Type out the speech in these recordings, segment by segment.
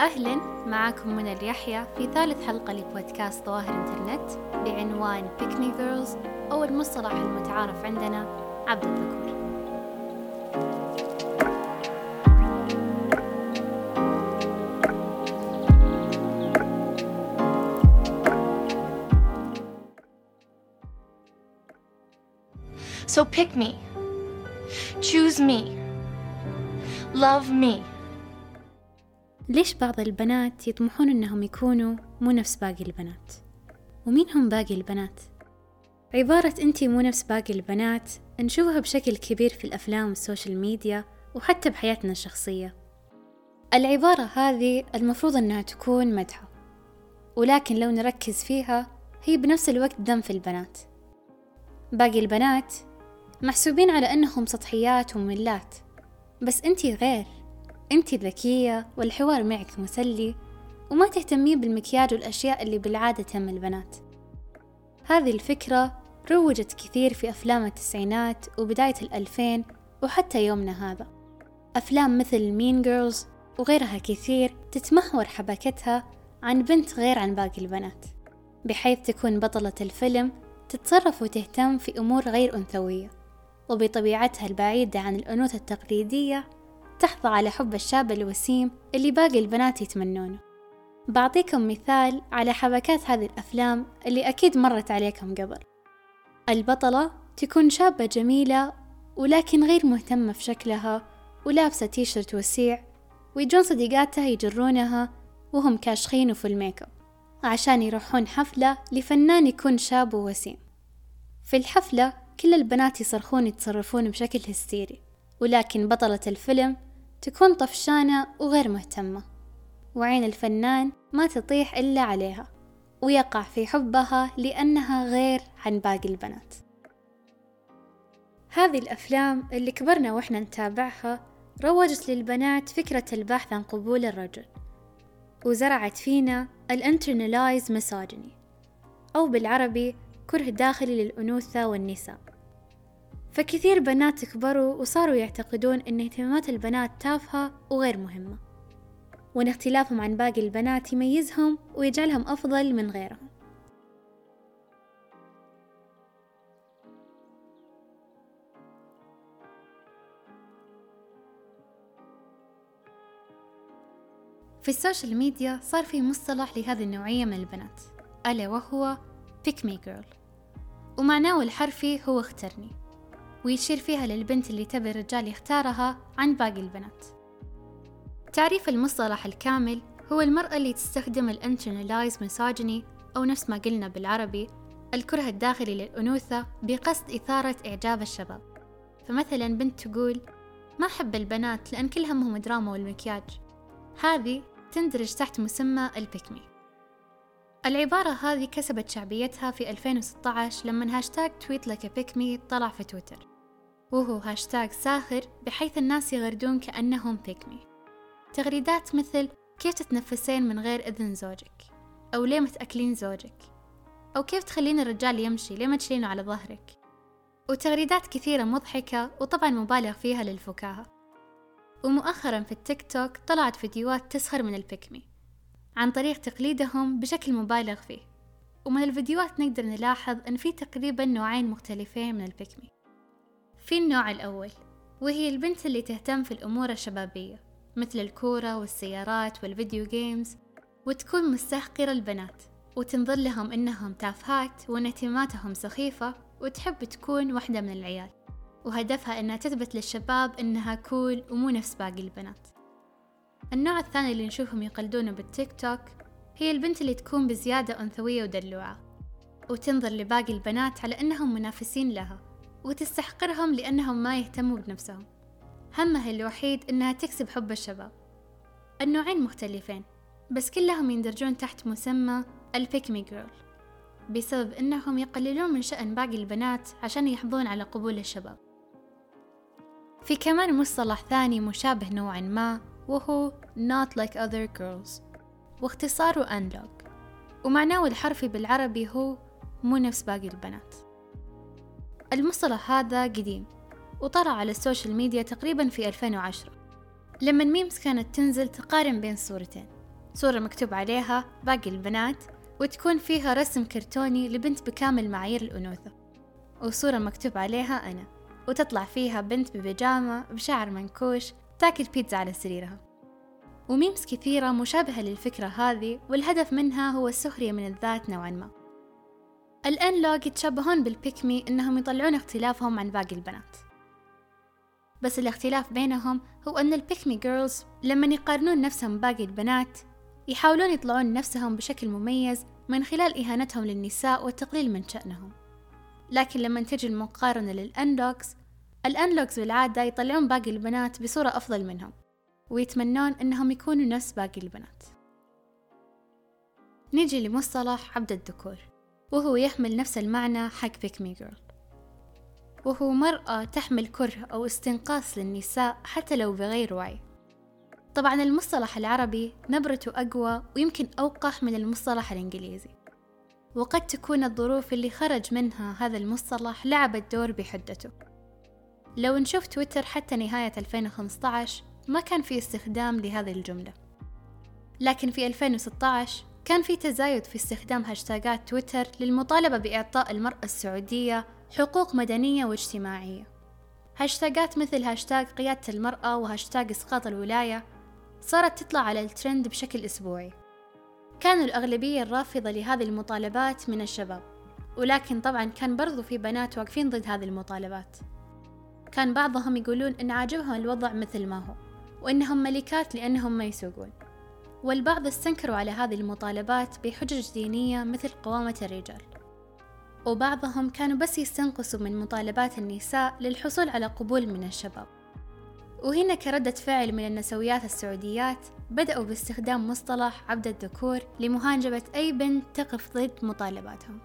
أهلا معاكم من اليحيى في ثالث حلقة لبودكاست ظواهر انترنت بعنوان بيكني جيرلز أو المصطلح المتعارف عندنا عبد الذكور So pick me. Choose me. Love me. ليش بعض البنات يطمحون إنهم يكونوا مو نفس باقي البنات؟ ومين هم باقي البنات؟ عبارة أنتي مو نفس باقي البنات نشوفها بشكل كبير في الأفلام وال social media وحتى بحياتنا الشخصية العبارة هذه المفروض أنها تكون مدحة ولكن لو نركز فيها هي بنفس الوقت ذم في البنات باقي البنات محسوبين على أنهم سطحيات ومملات بس أنتي غير أنتي ذكية والحوار معك مسلي وما تهتمين بالمكياج والأشياء اللي بالعادة تهم البنات. هذه الفكرة روجت كثير في أفلام التسعينات وبداية الألفين وحتى يومنا هذا. أفلام مثل مين جيرلز وغيرها كثير تتمحور حبكتها عن بنت غير عن باقي البنات بحيث تكون بطلة الفيلم تتصرف وتهتم في أمور غير أنثوية وبطبيعتها البعيدة عن الأنوثة التقليدية تحظى على حب الشاب الوسيم اللي باقي البنات يتمنونه. بعطيكم مثال على حبكات هذه الأفلام اللي أكيد مرت عليكم قبل. البطلة تكون شابة جميلة ولكن غير مهتمة في شكلها ولابسة تيشرت وسيع ويجون صديقاتها يجرونها وهم كاشخين وفي ال make up عشان يروحون حفلة لفنان يكون شاب ووسيم. في الحفلة كل البنات يصرخون يتصرفون بشكل هستيري ولكن بطلة الفيلم تكون طفشانة وغير مهتمة وعين الفنان ما تطيح إلا عليها ويقع في حبها لأنها غير عن باقي البنات. هذه الأفلام اللي كبرنا وإحنا نتابعها روجت للبنات فكرة البحث عن قبول الرجل وزرعت فينا الإنترنلايز مساجني أو بالعربي كره داخلي للأنوثة والنساء. فكثير بنات كبروا وصاروا يعتقدون أن اهتمامات البنات تافهة وغير مهمة وأن اختلافهم عن باقي البنات يميزهم ويجعلهم أفضل من غيرهم. في ال social media صار في مصطلح لهذه النوعية من البنات ألا وهو pick me girl ومعناه الحرفي هو اخترني ويشير فيها للبنت اللي تبي الرجال يختارها عن باقي البنات. تعريف المصطلح الكامل هو المرأة اللي تستخدم ال internalized misogyny أو نفس ما قلنا بالعربي الكره الداخلي للأنوثة بقصد إثارة إعجاب الشباب. فمثلا بنت تقول ما أحب البنات لأن كل همهم دراما والمكياج. هذه تندرج تحت مسمى ال pick me العبارة هذه كسبت شعبيتها في 2016 لما hashtag tweet like pick me طلع في تويتر. وهو هاشتاج ساخر بحيث الناس يغردون كأنهم pick me تغريدات مثل كيف تتنفسين من غير إذن زوجك؟ أو ليه ما تأكلين زوجك؟ أو كيف تخلين الرجال يمشي؟ ليه ما تشيلينه على ظهرك؟ وتغريدات كثيرة مضحكة وطبعا مبالغ فيها للفكاهة. ومؤخرا في التيك توك طلعت فيديوهات تسخر من البيكمي عن طريق تقليدهم بشكل مبالغ فيه. ومن الفيديوهات نقدر نلاحظ أن في تقريبا نوعين مختلفين من البيكمي في النوع الأول وهي البنت اللي تهتم في الأمور الشبابية مثل الكورة والسيارات والفيديو جيمز وتكون مستحقرة البنات وتنظر لهم إنهم تافهات وإن سخيفة وتحب تكون واحدة من العيال. وهدفها إنها تثبت للشباب إنها كول ومو نفس باقي البنات. النوع الثاني اللي نشوفهم يقلدونه بالتيك توك هي البنت اللي تكون بزيادة أنثوية ودلوعة وتنظر لباقي البنات على أنهم منافسين لها. وتستحقرهم لأنهم ما يهتموا بنفسهم. همها الوحيد أنها تكسب حب الشباب. النوعين مختلفين بس كلهم يندرجون تحت مسمى البيكمي جيرل بسبب أنهم يقللون من شأن باقي البنات عشان يحظون على قبول الشباب. في كمان مصطلح ثاني مشابه نوعا ما وهو not like other girls واختصاره unlock ومعناه الحرفي بالعربي هو مو نفس باقي البنات. المصطلح هذا قديم وطلع على ال social media تقريبا في 2010 لما ال memes كانت تنزل تقارن بين صورتين. صورة مكتوب عليها باقي البنات وتكون فيها رسم كرتوني لبنت بكامل معايير الأنوثة. وصورة مكتوب عليها أنا وتطلع فيها بنت ببيجامة بشعر منكوش تاكل بيتزا على سريرها. و memes كثيرة مشابهة للفكرة هذه والهدف منها هو السخرية من الذات نوعا ما. ال NLOG يتشابهون بال pick me إنهم يطلعون اختلافهم عن باقي البنات. بس الاختلاف بينهم هو أن ال pick me girls لما يقارنون نفسهم باقي البنات يحاولون يطلعون نفسهم بشكل مميز من خلال إهانتهم للنساء والتقليل من شأنهم. لكن لما تجي المقارنة لل NLOGs ال NLOGs بالعادة يطلعون باقي البنات بصورة أفضل منهم ويتمنون أنهم يكونوا نفس باقي البنات. نيجي لمصطلح عبد الذكور. وهو يحمل نفس المعنى حق بيك مي جيرل وهو مرأة تحمل كره أو استنقاص للنساء حتى لو بغير وعي. طبعا المصطلح العربي نبرته أقوى ويمكن أوقح من المصطلح الإنجليزي. وقد تكون الظروف اللي خرج منها هذا المصطلح لعبت دور بحدته. لو نشوف تويتر حتى نهاية 2015 ما كان في استخدام لهذه الجملة. لكن في 2016 كان في تزايد في استخدام هاشتاجات تويتر للمطالبة بإعطاء المرأة السعودية حقوق مدنية واجتماعية. هاشتاجات مثل هاشتاج قيادة المرأة وهاشتاج إسقاط الولاية صارت تطلع على الترند بشكل أسبوعي. كانوا الأغلبية الرافضة لهذه المطالبات من الشباب ولكن طبعا كان برضو في بنات واقفين ضد هذه المطالبات. كان بعضهم يقولون إن عاجبهم الوضع مثل ما هو وإنهم ملكات لأنهم ما يسوقون. والبعض استنكروا على هذه المطالبات بحجج دينية مثل قوامة الرجال. وبعضهم كانوا بس يستنقصوا من مطالبات النساء للحصول على قبول من الشباب. وهنا كردة فعل من النسويات السعوديات بدأوا باستخدام مصطلح عبد الذكور لمهاجمة أي بنت تقف ضد مطالباتهم.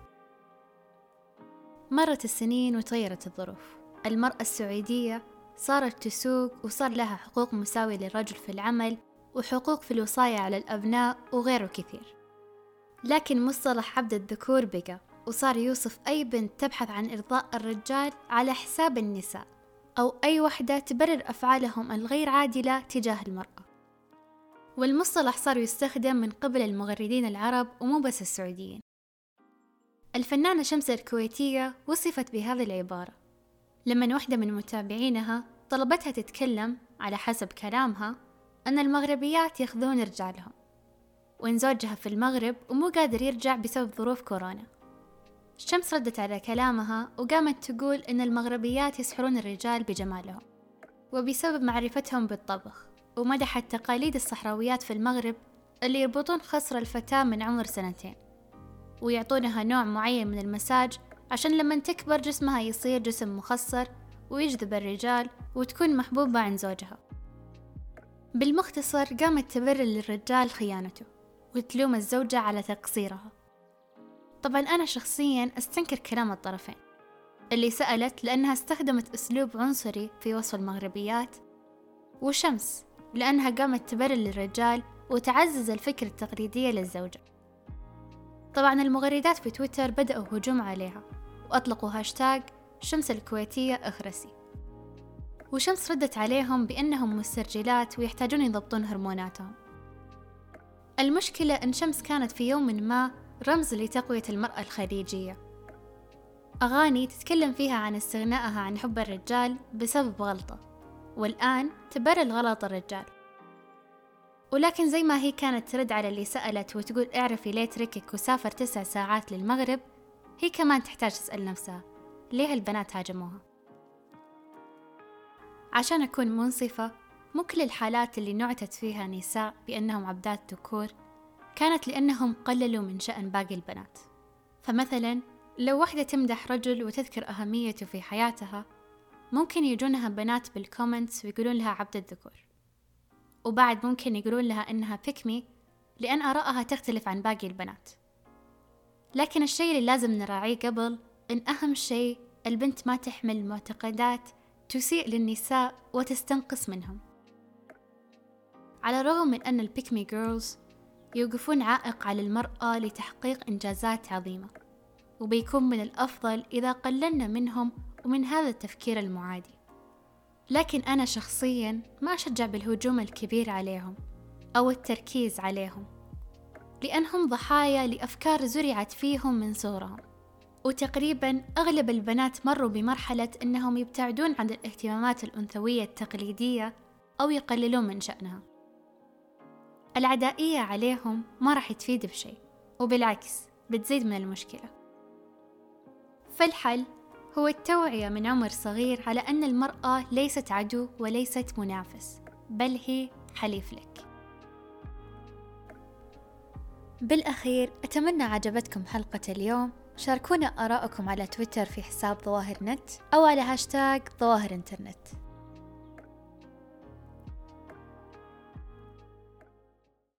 مرت السنين وتغيرت الظروف. المرأة السعودية صارت تسوق وصار لها حقوق مساوية للرجل في العمل وحقوق في الوصاية على الأبناء وغيره كثير. لكن مصطلح عبد الذكور بقى وصار يوصف أي بنت تبحث عن إرضاء الرجال على حساب النساء أو أي وحدة تبرر أفعالهم الغير عادلة تجاه المرأة. والمصطلح صار يستخدم من قبل المغردين العرب ومو بس السعوديين. الفنانة شمس الكويتية وصفت بهذه العبارة. لما واحدة من متابعينها طلبتها تتكلم على حسب كلامها أن المغربيات ياخذون رجالهم وإن زوجها في المغرب ومو قادر يرجع بسبب ظروف كورونا. الشمس ردت على كلامها وقامت تقول إن المغربيات يسحرون الرجال بجمالهم وبسبب معرفتهم بالطبخ ومدحت تقاليد الصحراويات في المغرب اللي يربطون خصر الفتاة من عمر سنتين ويعطونها نوع معين من المساج عشان لما تكبر جسمها يصير جسم مخصر ويجذب الرجال وتكون محبوبة عند زوجها. بالمختصر قامت تبرر للرجال خيانته وتلوم الزوجة على تقصيرها. طبعا أنا شخصيا أستنكر كلام الطرفين. اللي سألت لأنها استخدمت أسلوب عنصري في وصف المغربيات وشمس لأنها قامت تبرر للرجال وتعزز الفكرة التقليدية للزوجة. طبعا المغردات في تويتر بدأوا هجوم عليها وأطلقوا هاشتاج شمس الكويتية أخرسي. وشمس ردت عليهم بأنهم مسترجلات ويحتاجون يضبطون هرموناتهم. المشكلة أن شمس كانت في يوم ما رمز لتقوية المرأة الخليجية. أغاني تتكلم فيها عن استغنائها عن حب الرجال بسبب غلطة والآن تبرر غلط الرجال. ولكن زي ما هي كانت ترد على اللي سألت وتقول اعرفي ليه تركك وسافر تسع ساعات للمغرب هي كمان تحتاج تسأل نفسها ليه البنات هاجموها؟ عشان أكون منصفة مو كل الحالات اللي نعتت فيها نساء بأنهم عبدات ذكور كانت لأنهم قللوا من شأن باقي البنات. فمثلا لو واحدة تمدح رجل وتذكر أهميته في حياتها ممكن يجونها بنات بال comments ويقولون لها عبد الذكور. وبعد ممكن يقولون لها إنها pick me لأن آرائها تختلف عن باقي البنات. لكن الشيء اللي لازم نراعيه قبل إن أهم شيء البنت ما تحمل معتقدات تسيء للنساء وتستنقص منهم. على الرغم من أن ال pick me girls يوقفون عائق على المرأة لتحقيق إنجازات عظيمة وبيكون من الأفضل إذا قللنا منهم ومن هذا التفكير المعادي. لكن أنا شخصيا ما أشجع بالهجوم الكبير عليهم أو التركيز عليهم لأنهم ضحايا لأفكار زرعت فيهم من صغرهم. وتقريبا أغلب البنات مروا بمرحلة أنهم يبتعدون عن الاهتمامات الأنثوية التقليدية أو يقللون من شأنها. العدائية عليهم ما راح تفيد بشيء وبالعكس بتزيد من المشكلة. فالحل هو التوعية من عمر صغير على أن المرأة ليست عدو وليست منافس بل هي حليف لك. بالأخير أتمنى عجبتكم حلقة اليوم. شاركونا آراءكم على تويتر في حساب ظواهر نت أو على هاشتاج ظواهر انترنت